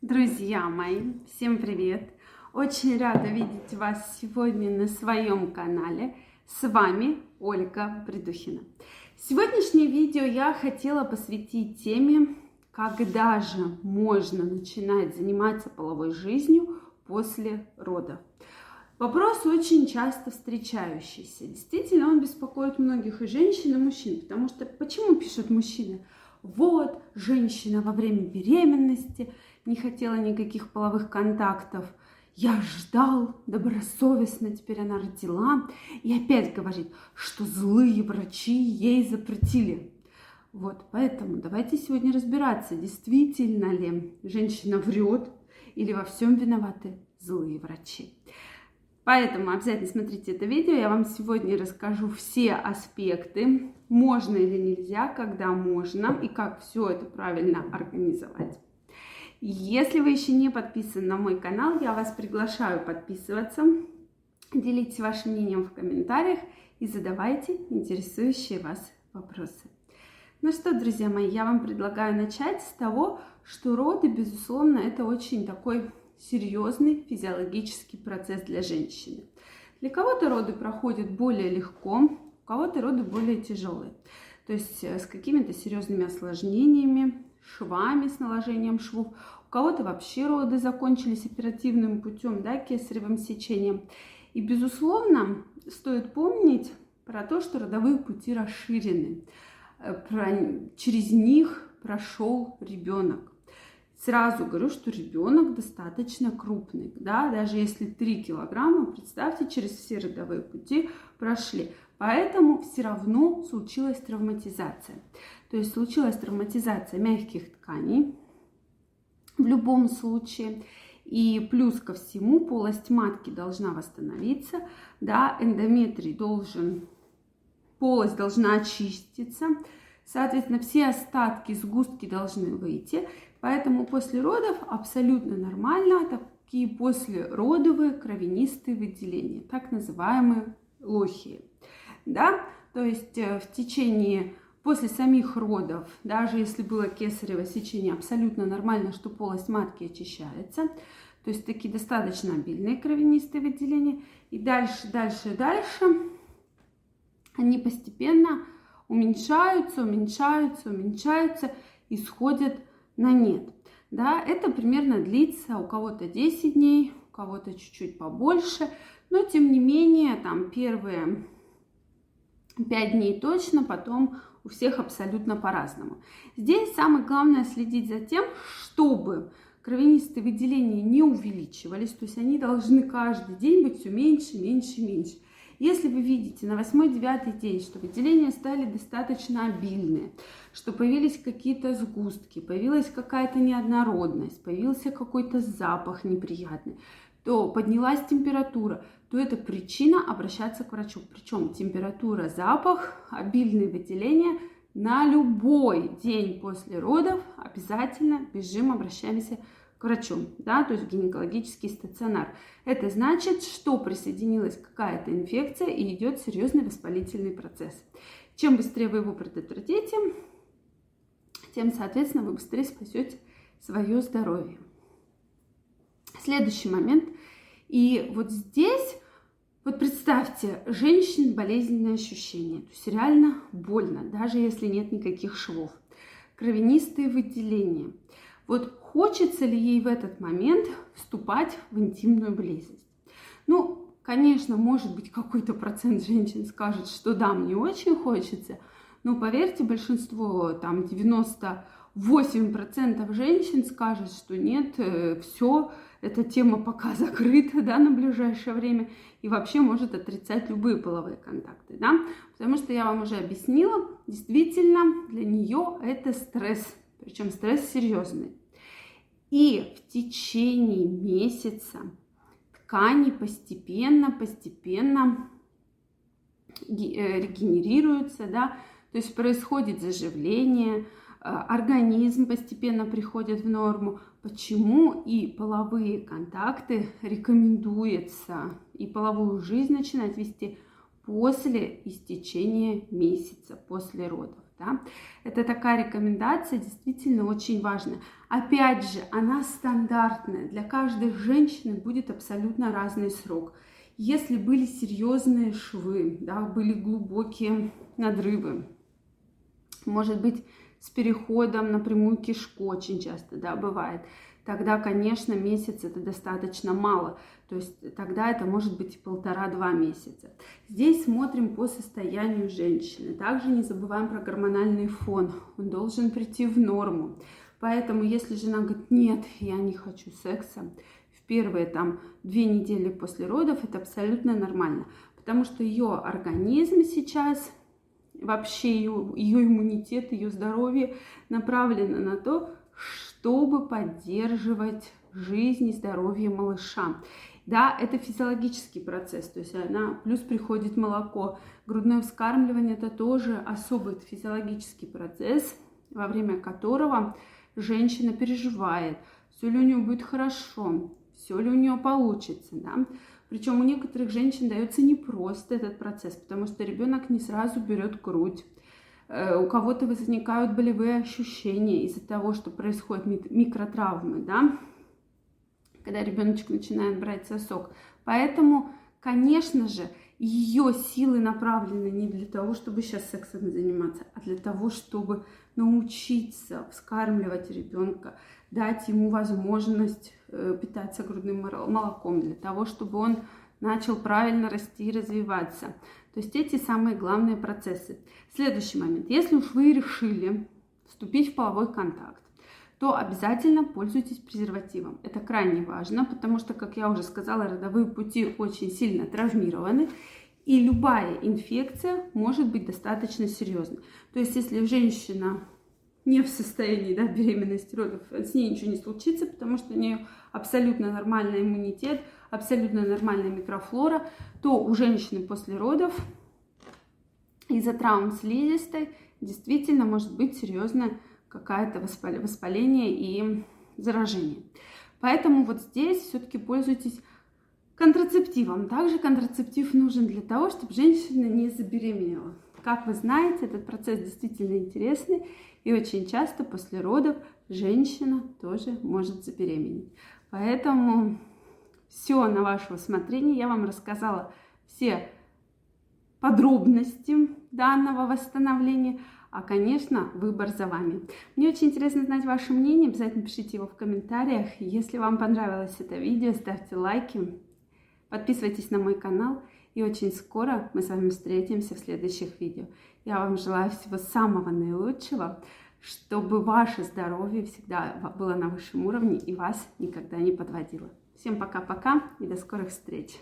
Друзья мои, всем привет! Очень рада видеть вас сегодня на своем канале. С вами Ольга Придухина. Сегодняшнее видео я хотела посвятить теме, когда же можно начинать заниматься половой жизнью после родов. Вопрос очень часто встречающийся. Действительно, он беспокоит многих и женщин, и мужчин. Потому что почему пишут мужчины? Вот, женщина во время беременности не хотела никаких половых контактов. Я ждал добросовестно, теперь она родила. И опять говорит, что злые врачи ей запретили. Вот, поэтому давайте сегодня разбираться, действительно ли женщина врет или во всем виноваты злые врачи. Поэтому обязательно смотрите это видео. Я вам сегодня расскажу все аспекты, можно или нельзя, когда можно и как все это правильно организовать. Если вы еще не подписаны на мой канал, я вас приглашаю подписываться. Делитесь вашим мнением в комментариях и задавайте интересующие вас вопросы. Ну что, друзья мои, я вам предлагаю начать с того, что роды, безусловно, это очень такой серьезный физиологический процесс для женщины. Для кого-то роды проходят более легко, у кого-то роды более тяжелые. То есть э, с какими-то серьезными осложнениями, швами с наложением швов. У кого-то вообще роды закончились оперативным путем, да, кесаревым сечением. И, безусловно, стоит помнить про то, что родовые пути расширены. Э, про, через них прошел ребенок. Сразу говорю, что ребенок достаточно крупный, да, даже если 3 килограмма, представьте, через все родовые пути прошли. Поэтому все равно случилась травматизация. То есть случилась травматизация мягких тканей в любом случае. И плюс ко всему полость матки должна восстановиться, да, эндометрий должен, полость должна очиститься, соответственно, все остатки, сгустки должны выйти. Поэтому после родов абсолютно нормально такие послеродовые кровянистые выделения, так называемые лохии. Да? То есть э, в течение После самих родов, даже если было кесарево сечение, абсолютно нормально, что полость матки очищается. То есть такие достаточно обильные кровянистые выделения. И дальше, дальше, дальше они постепенно уменьшаются, уменьшаются, уменьшаются и сходят на нет. Да, это примерно длится у кого-то 10 дней, у кого-то чуть-чуть побольше, но тем не менее там первые 5 дней точно, потом у всех абсолютно по-разному. Здесь самое главное следить за тем, чтобы кровянистые выделения не увеличивались, то есть они должны каждый день быть все меньше, меньше, меньше. Если вы видите на 8-9 день, что выделения стали достаточно обильные, что появились какие-то сгустки, появилась какая-то неоднородность, появился какой-то запах неприятный, то поднялась температура, то это причина обращаться к врачу. Причем температура, запах, обильные выделения на любой день после родов обязательно бежим, обращаемся к врачу, да, то есть в гинекологический стационар. Это значит, что присоединилась какая-то инфекция и идет серьезный воспалительный процесс. Чем быстрее вы его предотвратите, тем, соответственно, вы быстрее спасете свое здоровье. Следующий момент – и вот здесь, вот представьте, женщин болезненное ощущение, то есть реально больно, даже если нет никаких швов. Кровянистые выделения. Вот хочется ли ей в этот момент вступать в интимную близость? Ну, конечно, может быть, какой-то процент женщин скажет, что да, мне очень хочется, но поверьте, большинство, там 98% женщин скажет, что нет, э, все, эта тема пока закрыта, да, на ближайшее время, и вообще может отрицать любые половые контакты, да, потому что я вам уже объяснила, действительно, для нее это стресс, причем стресс серьезный. И в течение месяца ткани постепенно, постепенно э, регенерируются, да, то есть происходит заживление, э, организм постепенно приходит в норму, почему и половые контакты рекомендуется и половую жизнь начинать вести после истечения месяца, после родов. Да? Это такая рекомендация действительно очень важная. Опять же, она стандартная. Для каждой женщины будет абсолютно разный срок. Если были серьезные швы, да, были глубокие надрывы, может быть, с переходом на прямую кишку очень часто, да, бывает, тогда, конечно, месяц это достаточно мало. То есть тогда это может быть полтора-два месяца. Здесь смотрим по состоянию женщины. Также не забываем про гормональный фон. Он должен прийти в норму. Поэтому, если жена говорит, нет, я не хочу секса, в первые там две недели после родов это абсолютно нормально. Потому что ее организм сейчас, вообще ее, ее иммунитет, ее здоровье направлено на то, чтобы поддерживать жизнь и здоровье малыша. Да, это физиологический процесс, то есть она, плюс приходит молоко. Грудное вскармливание это тоже особый физиологический процесс, во время которого женщина переживает, все ли у нее будет хорошо, все ли у нее получится, да. Причем у некоторых женщин дается непросто этот процесс, потому что ребенок не сразу берет грудь. Э, у кого-то возникают болевые ощущения из-за того, что происходят микротравмы, да, когда ребеночек начинает брать сосок. Поэтому, конечно же, ее силы направлены не для того, чтобы сейчас сексом заниматься, а для того, чтобы научиться вскармливать ребенка, дать ему возможность э, питаться грудным молоком, для того, чтобы он начал правильно расти и развиваться. То есть эти самые главные процессы. Следующий момент. Если уж вы решили вступить в половой контакт, то обязательно пользуйтесь презервативом. Это крайне важно, потому что, как я уже сказала, родовые пути очень сильно травмированы, и любая инфекция может быть достаточно серьезной. То есть, если женщина не в состоянии да, беременности родов, с ней ничего не случится, потому что у нее абсолютно нормальный иммунитет, абсолютно нормальная микрофлора, то у женщины после родов из-за травм слизистой действительно может быть серьезная какое-то воспаление и заражение. Поэтому вот здесь все-таки пользуйтесь контрацептивом. Также контрацептив нужен для того, чтобы женщина не забеременела. Как вы знаете, этот процесс действительно интересный, и очень часто после родов женщина тоже может забеременеть. Поэтому все на ваше усмотрение. Я вам рассказала все подробности данного восстановления. А, конечно, выбор за вами. Мне очень интересно знать ваше мнение. Обязательно пишите его в комментариях. Если вам понравилось это видео, ставьте лайки, подписывайтесь на мой канал. И очень скоро мы с вами встретимся в следующих видео. Я вам желаю всего самого наилучшего, чтобы ваше здоровье всегда было на высшем уровне и вас никогда не подводило. Всем пока-пока и до скорых встреч!